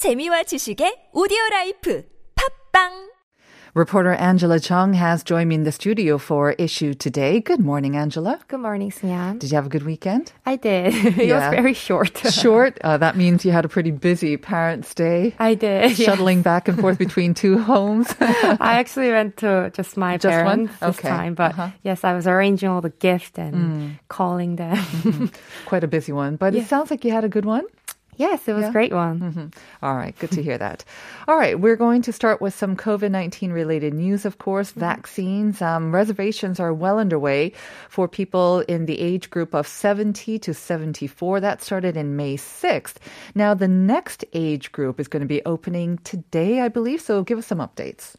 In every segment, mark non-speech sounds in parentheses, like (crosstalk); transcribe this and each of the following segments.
재미와 지식의 오디오 라이프 팝빵 Reporter Angela Chung has joined me in the studio for issue today. Good morning, Angela. Good morning, Sian. Did you have a good weekend? I did. it (laughs) Yeah. was very short. (laughs) Short. Uh, that means you had a pretty busy Parents' Day. I did. yes. Shuttling back and forth between two homes. (laughs) I actually went to just my Just one? parents this Okay. time, but Uh-huh. yes, I was arranging all the gifts and calling them. Quite a busy one, but it Yeah. sounds like you had a good one. yes, it was Yeah. a great one. All right, good to hear that. (laughs) All right, we're going to start with some COVID 19 related news, of course. Vaccines. Um, reservations are well underway for people in the age group of 70 to 74. That started in May 6th. Now, the next age group is going to be opening today, I believe. So give us some updates.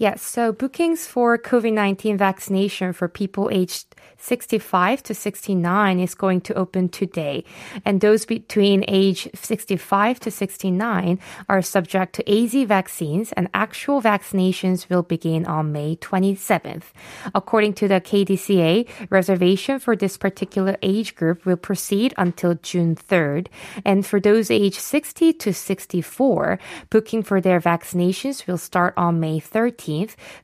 Yes, so bookings for COVID 19 vaccination for people aged 65 to 69 is going to open today. And those between age 65 to 69 are subject to AZ vaccines, and actual vaccinations will begin on May 27th. According to the KDCA, reservation for this particular age group will proceed until June 3rd. And for those aged 60 to 64, booking for their vaccinations will start on May 13th,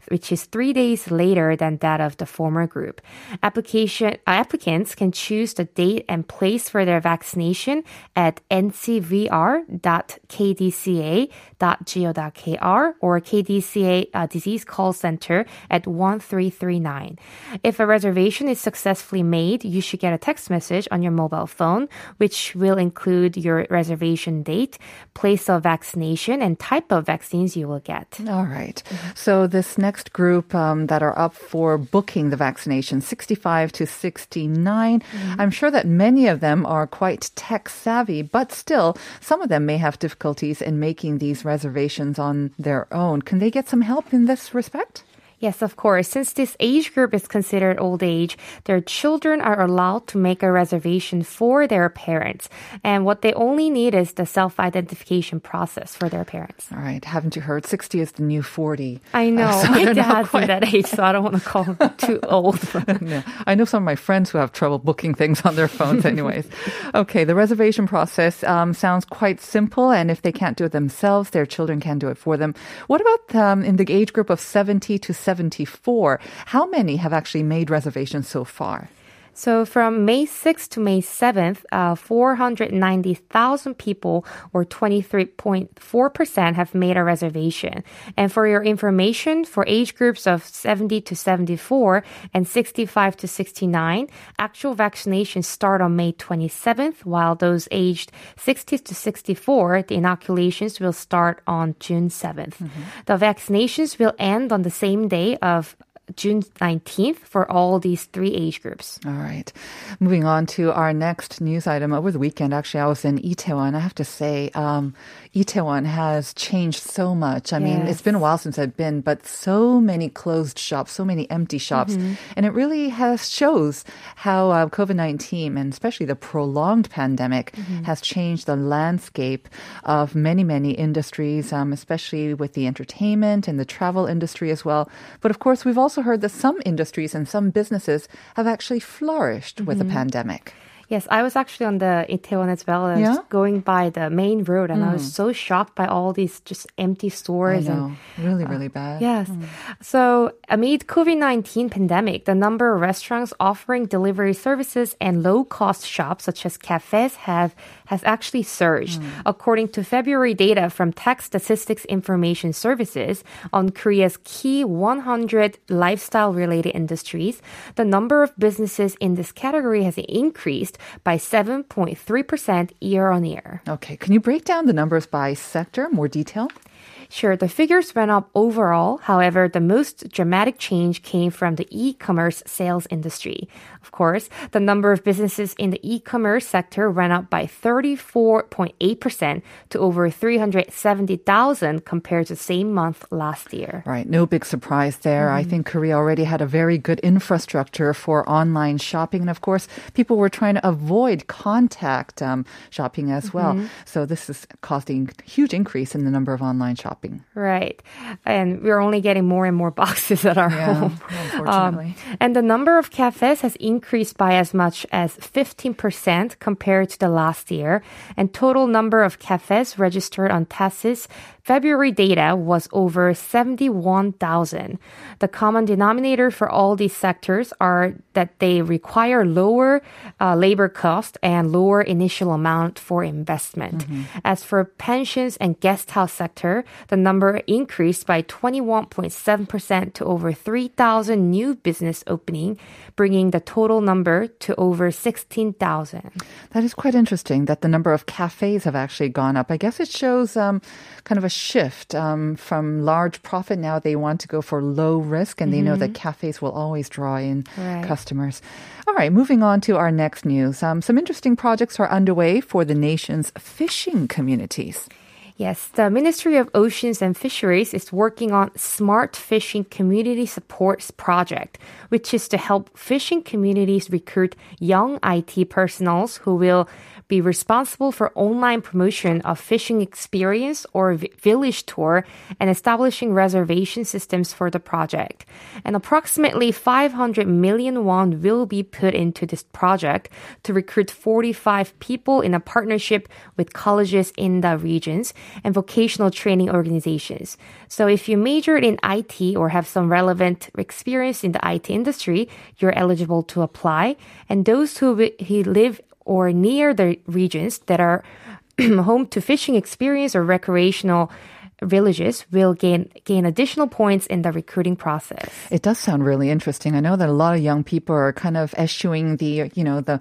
which is three days later than that of the former group. Application uh, applicants can choose the date and place for their vaccination at ncvr.kdca.go.kr or KDCA uh, Disease Call Center at 1339. If a reservation is successfully made, you should get a text message on your mobile phone, which will include your reservation date, place of vaccination, and type of vaccines you will get. All right. So this next group um, that are up for booking the vaccination, 65 to 69, I'm sure that many of them are quite tech savvy, but still, some of them may have difficulties in making these reservations on their own. Can they get some help in this respect? Yes, of course. Since this age group is considered old age, their children are allowed to make a reservation for their parents. And what they only need is the self identification process for their parents. All right. Haven't you heard? 60 is the new 40. I (laughs) know. so My dad's quite- that (laughs) age, so I don't want to call him (laughs) too old. I know some of my friends who have trouble booking things on their phones, anyways. okay, the reservation process um, sounds quite simple, and if they can't do it themselves, their children can do it for them. What about um, in the age group of 70 to 74? How many have actually made reservations so far? So from May 6th to May 7th, uh, 490,000 people, or 23.4%, have made a reservation. And for your information, for age groups of 70 to 74 and 65 to 69, actual vaccinations start on May 27th, while those aged 60 to 64, the inoculations will start on June 7th. The vaccinations will end on the same day of June 19th for all these three age groups. All right. Moving on to our next news item. Over the weekend, actually, I was in Itaewon. I have to say, um, Itaewon has changed so much. I mean, it's been a while since I've been, but so many closed shops, so many empty shops. And it really has shows how uh, COVID-19 and especially the prolonged pandemic has changed the landscape of many, many industries, um, especially with the entertainment and the travel industry as well. But of course, we've also heard that some industries and some businesses have actually flourished with the mm-hmm. pandemic. Yes, I was actually on the Itaewon as well. I was Yeah? going by the main road and I was mm. so shocked by all these just empty stores and Really, uh, really bad. Yes. Mm. So, amid COVID-19 pandemic, the number of restaurants offering delivery services and low-cost shops such as cafes have has actually surged. Mm. According to February data from Tax Statistics Information Services on Korea's key 100 lifestyle-related industries, the number of businesses in this category has increased by 7.3% year on year. Okay. Can you break down the numbers by sector, more detail? Sure, the figures went up overall. However, the most dramatic change came from the e-commerce sales industry. Of course, the number of businesses in the e-commerce sector went up by 34.8% to over 370,000 compared to the same month last year. Right. No big surprise there. I think Korea already had a very good infrastructure for online shopping. And of course, people were trying to avoid contact um, shopping as well. So this is causing huge increase in the number of online shopping. Right. And we're only getting more and more (laughs) boxes at our Yeah, home. unfortunately. Um, and the number of cafes has increased by as much as 15% compared to the last year. And total number of cafes registered on TASIS February data was over 71,000. The common denominator for all these sectors are that they require lower uh, labor cost and lower initial amount for investment. As for pensions and guest house sector, the number increased by 21.7% to over 3,000 new business opening, bringing the total number to over 16,000. That is quite interesting that the number of cafes have actually gone up. I guess it shows um, kind of a shift um, from large profit. Now they want to go for low risk, and they know that cafes will always draw in Right. customers. All right, moving on to our next news. Um, some interesting projects are underway for the nation's fishing communities. Yes, the Ministry of Oceans and Fisheries is working on Smart Fishing Community Supports Project, which is to help fishing communities recruit young IT personnel who will be responsible for online promotion of fishing experience or village tour and establishing reservation systems for the project. And approximately 500 million won will be put into this project to recruit 45 people in a partnership with colleges in the regions and vocational training organizations. So if you majored in IT or have some relevant experience in the IT industry, you're eligible to apply. And those who, who live or near the regions that are (clears throat) home to fishing experience or recreational villages will gain gain additional points in the recruiting process. It does sound really interesting. I know that a lot of young people are kind of eschewing the, you know, the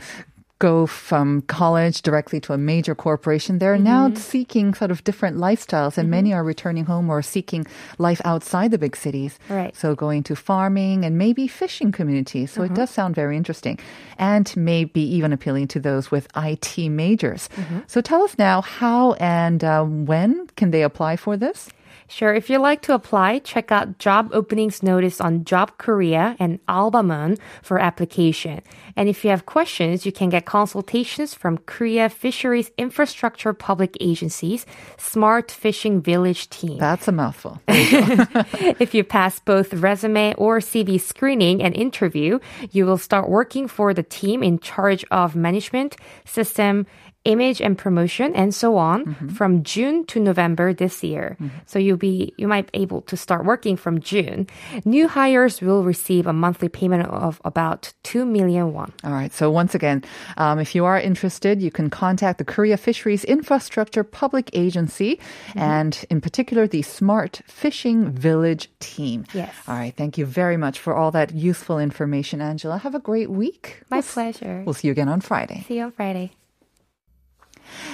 go from college directly to a major corporation. They're now mm-hmm. seeking sort of different lifestyles, and many mm-hmm. are returning home or seeking life outside the big cities. Right. So going to farming and maybe fishing communities. So it uh-huh. does sound very interesting, and maybe even appealing to those with IT majors. Mm-hmm. So tell us now how and uh, when can they apply for this? Sure. If you'd like to apply, check out job openings notice on Job Korea and Albamon for application. And if you have questions, you can get consultations from Korea Fisheries Infrastructure Public Agency's Smart Fishing Village team. That's a mouthful. (laughs) (laughs) if you pass both resume or CV screening and interview, you will start working for the team in charge of management, system, image and promotion and so on mm-hmm. from June to November this year. Mm-hmm. So you'll be you might be able to start working from June. New hires will receive a monthly payment of about 2 million won. All right. So once again, um, if you are interested, you can contact the Korea Fisheries Infrastructure Public Agency, mm-hmm. and in particular, the Smart Fishing Village team. Yes. All right. Thank you very much for all that useful information, Angela. Have a great week. My We'll s- pleasure. We'll see you again on Friday. See you on Friday.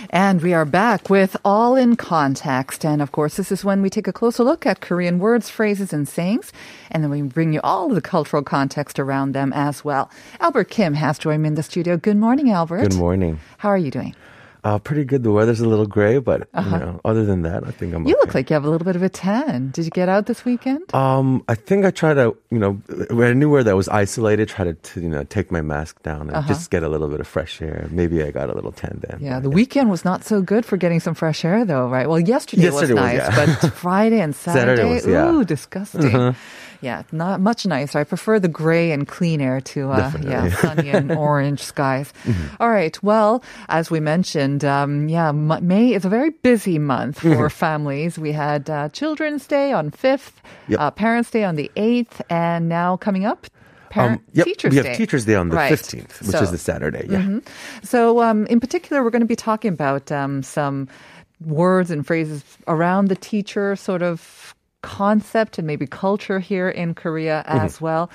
And we are back with All in Context. And of course, this is when we take a closer look at Korean words, phrases, and sayings. And then we bring you all of the cultural context around them as well. Albert Kim has joined me in the studio. Good morning, Albert. Good morning. How are you doing? Uh, pretty good. The weather's a little gray, but you know, other than that, I think I'm. Uh-huh. You okay. look like you have a little bit of a tan. Did you get out this weekend? Um, I think I tried to, you know, anywhere that was isolated, try to, to you know, take my mask down and just get a little bit of fresh air. Maybe I got a little tan then. Uh-huh. Yeah, the weekend was not so good for getting some fresh air, though, right? Well, yesterday, Yesterday was was, nice, yeah. but (laughs) Friday and Saturday, Saturday was, yeah. Uh-huh. ooh, disgusting. Yeah, not much nicer. I prefer the gray and clean air to, uh, yeah, sunny and (laughs) orange skies. (laughs) Mm-hmm. All right. Well, as we mentioned, um, yeah, M- May is a very busy month for Mm-hmm. families. We had uh, Children's Day on 5th, Yep. uh, Parents' Day on the 8th, and now coming up, Parent, Um, yep, Teachers we have Day. Teachers Day on the Right. 15th, which So- mm-hmm. is the Saturday. Yeah. so, um, in particular, we're going to be talking about um, some words and phrases around the teacher sort of concept and maybe culture here in Korea as well.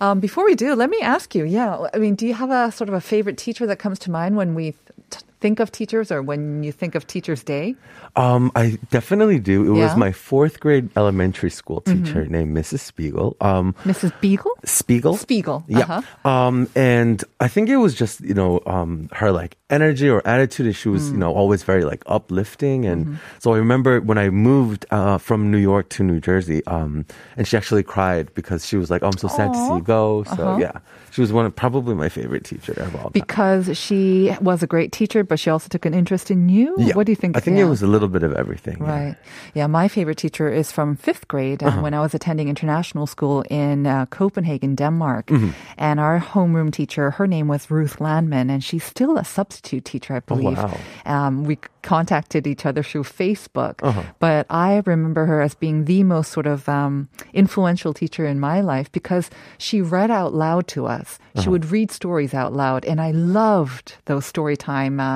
Um, before we do, let me ask you, yeah, I mean, do you have a sort of a favorite teacher that comes to mind when we t- think of teachers or when you think of Teachers Day? Um, I definitely do. It Yeah? Mm-hmm. was my fourth grade elementary school teacher named Mrs. Spiegel. Um, Mrs. Beagle? Spiegel. Spiegel, Yeah. uh-huh. Um, and I think it was just, you know, um, her like energy or attitude. and She was, you know, always very like uplifting. And so I remember when I moved, uh, from New York to New Jersey, um, and she actually cried because she was like, oh, I'm so sad to see you go. So yeah, she was one of probably my favorite teacher of all time. Because she was a great teacher, but but she also took an interest in you. Yeah. What do you think? I think Yeah. it was a little bit of everything. Right. Yeah, my favorite teacher is from fifth grade Uh-huh. uh, when I was attending international school in uh, Copenhagen, Denmark. Mm-hmm. And our homeroom teacher, her name was Ruth Landman, and she's still a substitute teacher, I believe. Oh, wow. um, we contacted each other through Facebook. Uh-huh. But I remember her as being the most sort of um, influential teacher in my life because she read out loud to us. Uh-huh. She would read stories out loud, and I loved those story time. Um,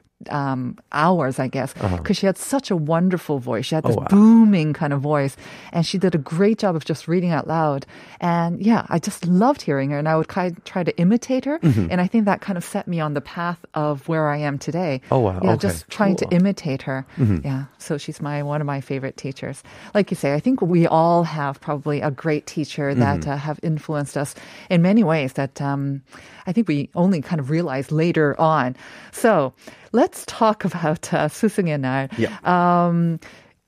um, hours, I guess, because she had such a wonderful voice. She had this Uh-huh. Oh, wow. booming kind of voice, and she did a great job of just reading out loud. And yeah, I just loved hearing her, and I would kind of try to imitate her. Mm-hmm. And I think that kind of set me on the path of where I am today. Oh, wow. Yeah, Okay, just trying to imitate her. Yeah, so she's my one of my favorite teachers. Like you say, I think we all have probably a great teacher that uh, have influenced us in many ways that um, I think we only kind of realize later on. So Let's talk (laughs) about uh, and I. Yeah. Um,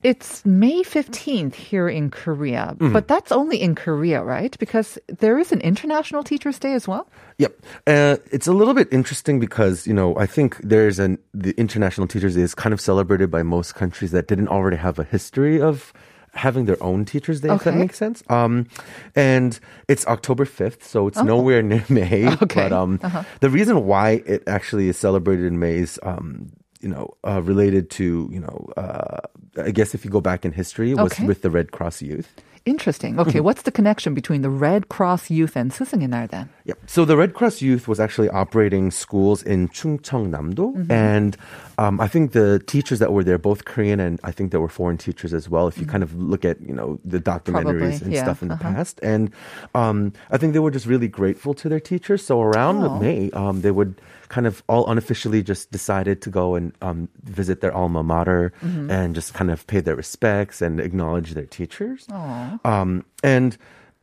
it's May 15th here in Korea, mm-hmm. but that's only in Korea, right? Because there is an International Teachers Day as well. Yep. Uh, it's a little bit interesting because, you know, I think there's an, the International Teachers Day is kind of celebrated by most countries that didn't already have a history of having their own Teachers Day, if that makes sense. Um, and it's October 5th, so it's nowhere near (laughs) May. (laughs) Oh. Okay. Uh-huh. But um, the reason why it actually is celebrated in May is, um, you know, uh, related to, you know, uh, I guess if you go back in history, was Okay. with the Red Cross Youth. Interesting. Okay, mm-hmm. what's the connection between the Red Cross Youth and Susanginar then? Yep. So the Red Cross Youth was actually operating schools in Chungcheongnam-do, mm-hmm. and um, I think the teachers that were there, both Korean and I think there were foreign teachers as well. If you mm-hmm. kind of look at you know the documentaries Probably, and yeah. stuff in uh-huh. the past, and um, I think they were just really grateful to their teachers. So around oh. May, um, they would kind of all unofficially just decided to go and um, visit their alma mater mm-hmm. and just kind of pay their respects and acknowledge their teachers. Aww. Aw. Um, and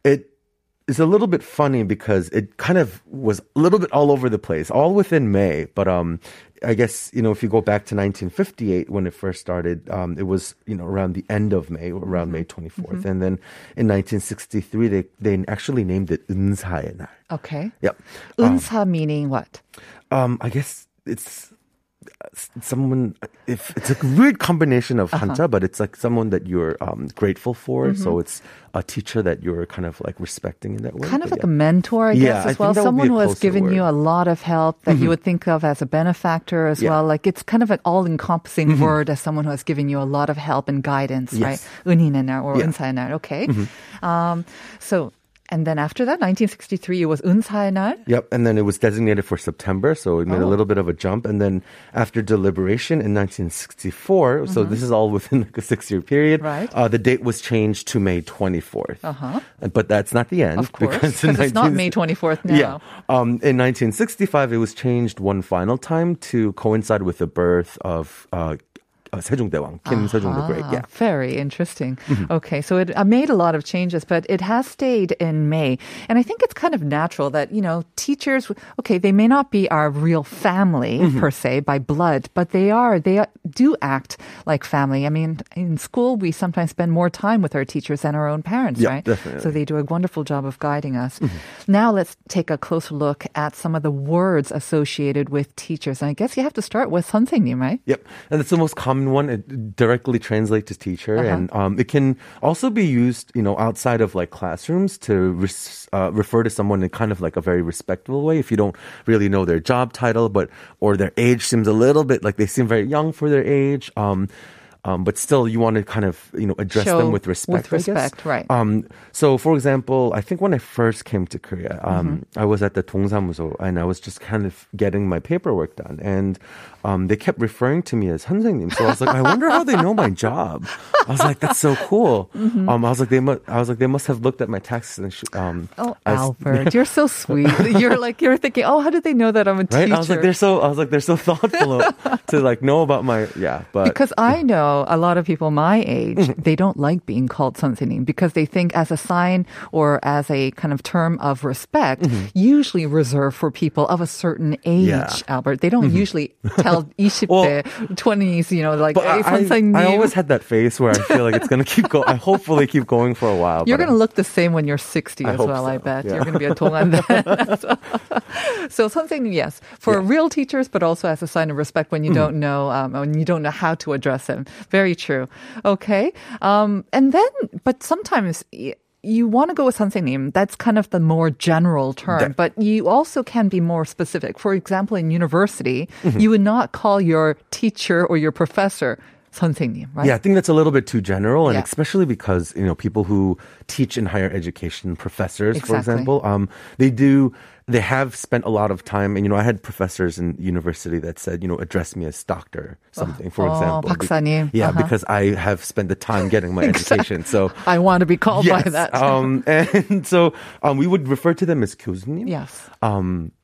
it is a little bit funny because it kind of was a little bit all over the place, all within May. But um, I guess you know if you go back to 1958 when it first started, um, it was you know around the end of May, or around May 24th, and then in 1963 they they actually named it 은사의 날. Okay. Yep. Unsa meaning what? Um, I guess it's uh, s- someone if it's a weird combination of uh-huh. hanja but it's like someone that you're um, grateful for mm-hmm. so it's a teacher that you're kind of like respecting in that way kind of like yeah. a mentor i yeah, guess as I well someone who has given word. you a lot of help that mm-hmm. you would think of as a benefactor as yeah. well like it's kind of an all-encompassing mm-hmm. word as someone who has given you a lot of help and guidance yes. right or yeah. okay mm-hmm. um, so and then after that, 1963, it was Unsa의 Yep, and then it was designated for September, so it made oh. a little bit of a jump. And then after deliberation in 1964, mm-hmm. so uh-huh. this is all within like a six-year period. Right. Uh, the date was changed to May 24th. Uh-huh. But that's not the end, of course, because 19... it's not May 24th now. Yeah. Um, in 1965, it was changed one final time to coincide with the birth of uh, uh, Sejongdaewang, King uh-huh. Sejong the Great. Yeah. Very interesting. Mm-hmm. Okay, so it uh, made a lot of changes, but it has stayed in May. And I think it's kind of natural that, you know, teachers, okay, they may not be our real family mm-hmm. per se by blood, but they are, they do act like family. I mean, in school, we sometimes spend more time with our teachers than our own parents, yeah, right? Definitely. So they do a wonderful job of guiding us. Mm-hmm. Now let's take a closer look at some of the words associated with teachers. And I guess you have to start with something new, right? Yep. And it's the most common um, one it directly translate to teacher, uh-huh. and um, it can also be used, you know, outside of like classrooms to res- uh, refer to someone in kind of like a very respectful way. If you don't really know their job title, but or their age seems a little bit like they seem very young for their age. Um, um, but still you want to kind of you know address Show them with respect. With respect, right? Um, so, for example, I think when I first came to Korea, um, mm-hmm. I was at the Dongsamuso and I was just kind of getting my paperwork done, and um, they kept referring to me as 선생님. So I was like, I wonder how they know my job. I was like, that's so cool. Mm-hmm. Um, I was like, they must. I was like, they must have looked at my taxes and sh- um, Oh, as- (laughs) Albert, you're so sweet. You're like you're thinking, oh, how did they know that I'm a Right? teacher? I was like, they're so. I was like, they're so thoughtful (laughs) to like know about my yeah. But because I know a lot of people my age, Mm-hmm. they don't like being called 선생님 because they think as a sign or as a kind of term of respect, usually reserved for people of a certain age, Mm-hmm. Yeah. Mm-hmm. Albert. They don't usually tell 20대, (laughs) (laughs) 20s, you know, like, But hey, I, 선생님. I always had that face where I feel like it's gonna keep going. I hopefully keep going for a while. You're but going to look the same when you're 60 I as hope well, I so. bet. Yeah. You're going to be a 동안 then. so, so (laughs) (laughs) something, yes, for Yeah. real teachers, but also as a sign of respect when you Mm-hmm. don't know, um, when you don't know how to address them. Very true. Okay. Um, and then, but sometimes, y- you want to go with 선생님. That's kind of the more general term, That- but you also can be more specific. For example, in university, Mm-hmm. you would not call your teacher or your professor 선생님, right? Yeah, I think that's a little bit too general, and Yeah. especially because you know people who teach in higher education, professors, for Exactly. example, um, they do they have spent a lot of time, and you know I had professors in university that said you know address me as doctor something, for oh, example. Be- 박사님. Yeah, Uh-huh. because I have spent the time getting my education, (laughs) so. I want to be called Yes, by that. um, (laughs) and so um, we would refer to them as 교수님. yes. Um,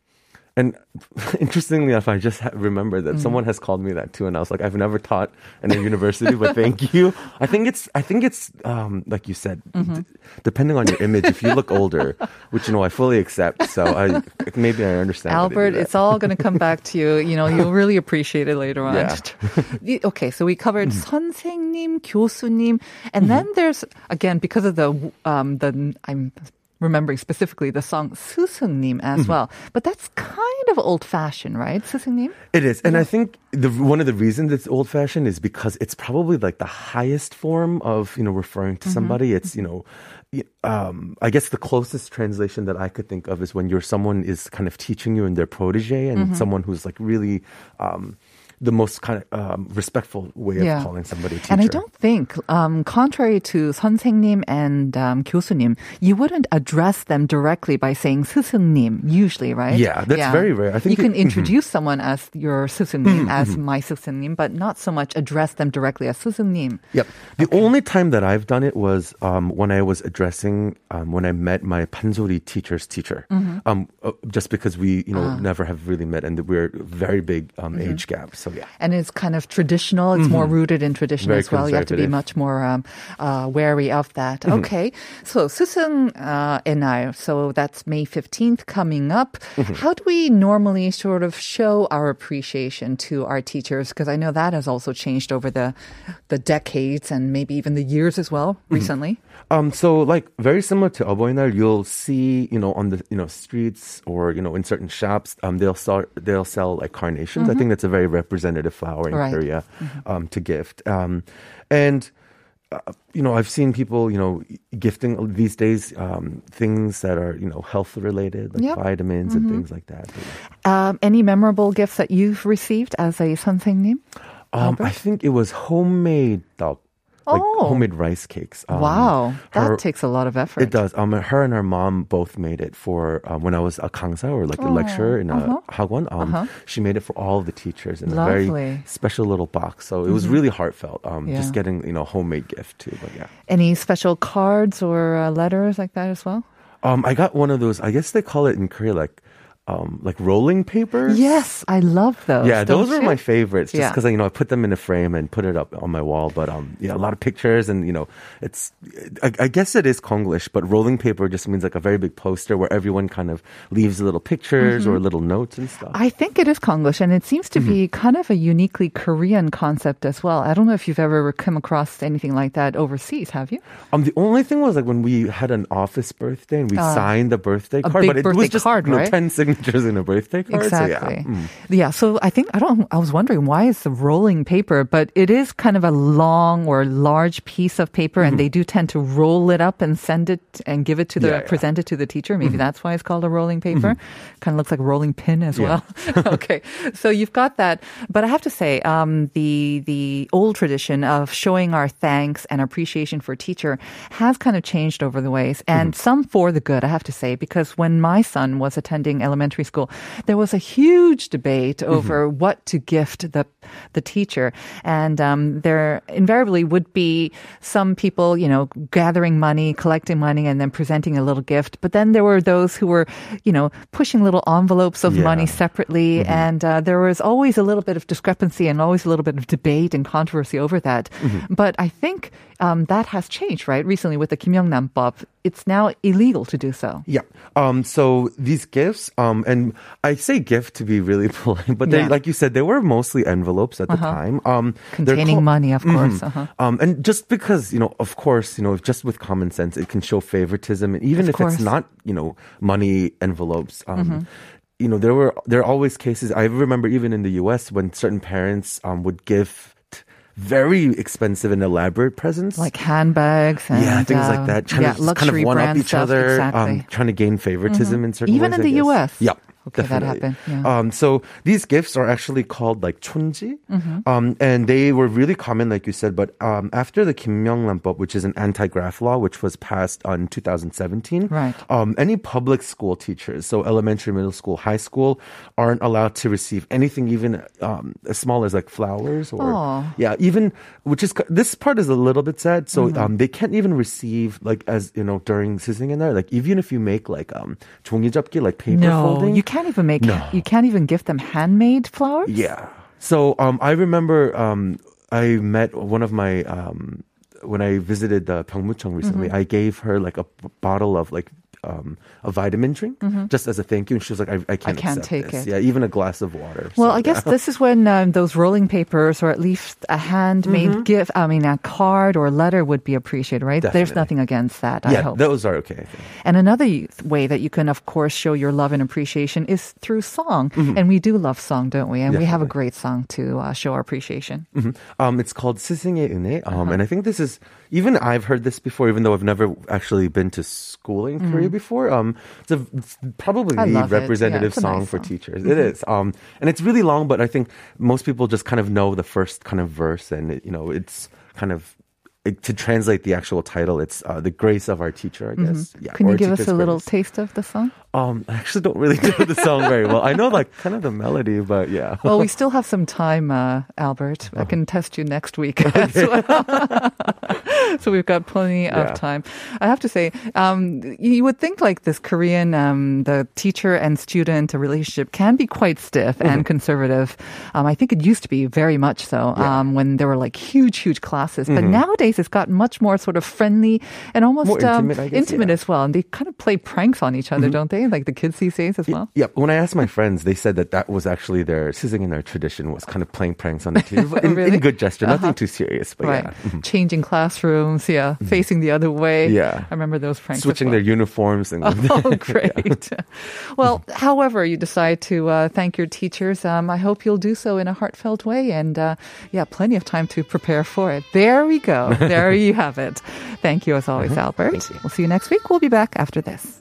and (laughs) interestingly enough, I just ha- remember that mm. someone has called me that too, and I was like, I've never taught in a university, but thank you. (laughs) I think it's, I think it's, um, like you said, mm-hmm. d- depending on your image. if you look older, which you know I fully accept, so I maybe I understand. Albert, it's all going to come back to you. You know, you'll really appreciate it later on. Yeah. okay, so we covered mm. 선생님, 교수님, and mm-hmm. then there's again because of the um the I'm remembering specifically the song 스승님 as Mm-hmm. well. But that's kind of old fashioned, right? 스승님? It is, and I think the one of the reasons it's old fashioned is because it's probably like the highest form of you know referring to somebody. It's you know, y- um, I guess the closest translation that I could think of is when you're someone is kind of teaching you and their protege, and someone who's like really. Um, the most kind of um, respectful way yeah. of calling somebody teacher. And I don't think, um, contrary to 선생님 and um, 교수님, you wouldn't address them directly by saying 스승님 usually, right? Yeah, that's yeah. very rare. I think you can mm-hmm. introduce mm-hmm. someone as your mm-hmm, 스승님, as mm-hmm. my 스승님, but not so much address them directly as 스승님. Yep. The okay. only time that I've done it was um, when I was addressing um, when I met my pansori teacher's teacher. Mm-hmm. Um, uh, just because we, you know, uh. never have really met, and we're very big um, age gaps. So yeah. And it's kind of traditional. It's mm-hmm. more rooted in tradition Very as well. You have to be much more um, uh, wary of that. Mm-hmm. Okay. So Susung uh, and I, so that's May 15th coming up. Mm-hmm. How do we normally sort of show our appreciation to our teachers? Because I know that has also changed over the, the decades and maybe even the years as well mm-hmm. recently. Um, so like very similar to Aboinar, you'll see, you know, on the you know streets or you know in certain shops, um, they'll sell they'll sell like carnations. I mm-hmm. think that's a very representative flower in Right. Korea um, to gift. Um, and uh, you know, I've seen people, you know, gifting these days um, things that are you know health related, like Yep. vitamins and things like that. But, yeah. Um, any memorable gifts that you've received as a 선생님? Um, I think it was homemade dog, like oh. homemade rice cakes. Um, wow, that takes a lot of effort. It does. Um, her and her mom both made it for um, when I was a kangsa or like oh. a lecturer in uh-huh. a hagwon. Um, uh-huh. she made it for all the teachers in Lovely. a very special little box. So it mm-hmm. was really heartfelt. Um, yeah. just getting you know homemade gift too. But yeah, any special cards or uh, letters like that as well? Um, I got one of those. I guess they call it in Korea like um, like rolling papers. Yes, I love those. Yeah, those don't are my favorites. Just Yeah. because you know I put them in a frame and put it up on my wall. But um, yeah, a lot of pictures and you know, it's I, I guess it is Konglish, but rolling paper just means like a very big poster where everyone kind of leaves little pictures or little notes and stuff. Mm-hmm. I think it is Konglish, and it seems to be Mm-hmm. kind of a uniquely Korean concept as well. I don't know if you've ever come across anything like that overseas, have you? um, the only thing was like when we had an office birthday and we signed the birthday card, but it birthday was just card, you know, right? ten signatures in a birthday card. So, Exactly. yeah. Mm. yeah. So I think I don't. I was wondering why is the rolling paper, but it is kind of a long or large piece of paper, and they do tend to roll it up and send it and give it to the Mm-hmm. Yeah, present it to the teacher. Maybe that's why it's called a rolling paper. Kind of looks like a rolling pin as well. (laughs) okay, so you've got that, but I have to say, um, the the old tradition of showing our thanks and appreciation for teacher has kind of changed over the ways, and some for the good. I have to say, because when my son was attending elementary school, there was a huge debate over what to gift the the teacher, and um, there invariably would be some people, you know, gathering money, collecting money, and then presenting a little gift. But then there were those who were, you know, pushing little envelopes of Yeah. money separately, and uh, there was always a little bit of discrepancy and always a little bit of debate and controversy over that. But I think um, that has changed, right? Recently with the Kim Young Ran it's now illegal to do so. Yeah. Um, so these gifts, um, and I say gift to be really (laughs) polite, but they, Yeah. like you said, they were mostly envelopes at the time. Um, Containing called- money, of course. Mhm. Uh-huh. Um, and just because, you know, of course, you know, just with common sense, it can show favoritism. And even Of if course. it's not, you know, money envelopes, um, Mm-hmm. you know, there were, there are always cases. I remember even in the US when certain parents, um, would give very expensive and elaborate presents. Like handbags and yeah, things uh, like that. Trying yeah, to kind of one up each stuff. other. Exactly. Um, trying to gain favoritism in certain Even ways, in the. US? Yeah. Okay, Definitely. that happened. Yeah. Um, so these gifts are actually called like chonji, mm-hmm. um, and they were really common, like you said. But um, after the Kim Young Ranbeop, which is an anti-graft law, which was passed on 2017, right? Um, any public school teachers, so elementary, middle school, high school, aren't allowed to receive anything, even um, as small as like flowers or Aww. yeah, even which is this part is a little bit sad. So mm-hmm. Um, they can't even receive like as you know during Sizzling in there, like even if you make like um 종이접기, like paper no, folding, you can't even make. No. You can't even give them handmade flowers. Yeah. So um, I remember um, I met one of my um, when I visited the Pyeongmucheong recently. Mm-hmm. I gave her like a b- bottle of like um, a vitamin drink mm-hmm. just as a thank you. And she was like, I, I can't, I can't take this. it. Yeah, even a glass of water. Well, so, I guess yeah. this is when um, those rolling papers or at least a handmade mm-hmm. gift, I mean, a card or letter would be appreciated, right? Definitely. There's nothing against that, yeah, I hope. Those are okay. And another way that you can, of course, show your love and appreciation is through song. Mm-hmm. And we do love song, don't we? And Definitely. we have a great song to uh, show our appreciation. Mm-hmm. Um, it's called Sising um, uh-huh. And I think this is even I've heard this before, even though I've never actually been to school in Korea before. Um, it's, a, it's probably Mm-hmm. I the. Yeah, representative it's song nice for song. Mm-hmm. teachers. It is, um, and it's really long, but I think most people just kind of know the first kind of verse, and it, you know, it's kind of. it- To translate the actual title, it's uh, the grace of our teacher. I guess. Mm-hmm. Can you give us teacher's a little taste of the song? Um, I actually don't really (laughs) know the song very well. I know like kind of the melody, but yeah. Well, we (laughs) still have some time, uh, Albert. Uh-huh. I can test you next week (laughs) as well. so we've got plenty of time. I have to say, um, you would think like this Korean, um, the teacher and student relationship can be quite stiff Mm-hmm. and conservative. Um, I think it used to be very much so um, when there were like huge, huge classes. But nowadays it's gotten much more sort of friendly and almost Mm-hmm. More um, intimate, I guess, intimate yeah. as well. And they kind of play pranks on each other, don't they? Like the kids these days as well. Yeah, when I asked my friends, they said that that was actually their sising in their tradition was kind of playing pranks on the (laughs) team in, Really? in good gesture, nothing too serious, but Right. yeah. Mhm. Changing classrooms, yeah. Facing the other way. Yeah. I remember those pranks. Switching well. their uniforms and (laughs) Oh, (laughs) great. well, however you decide to uh, thank your teachers, um, I hope you'll do so in a heartfelt way. And uh, yeah, plenty of time to prepare for it. There we go. There you have it. Thank you as always, Albert. We'll see you next week. We'll be back after this.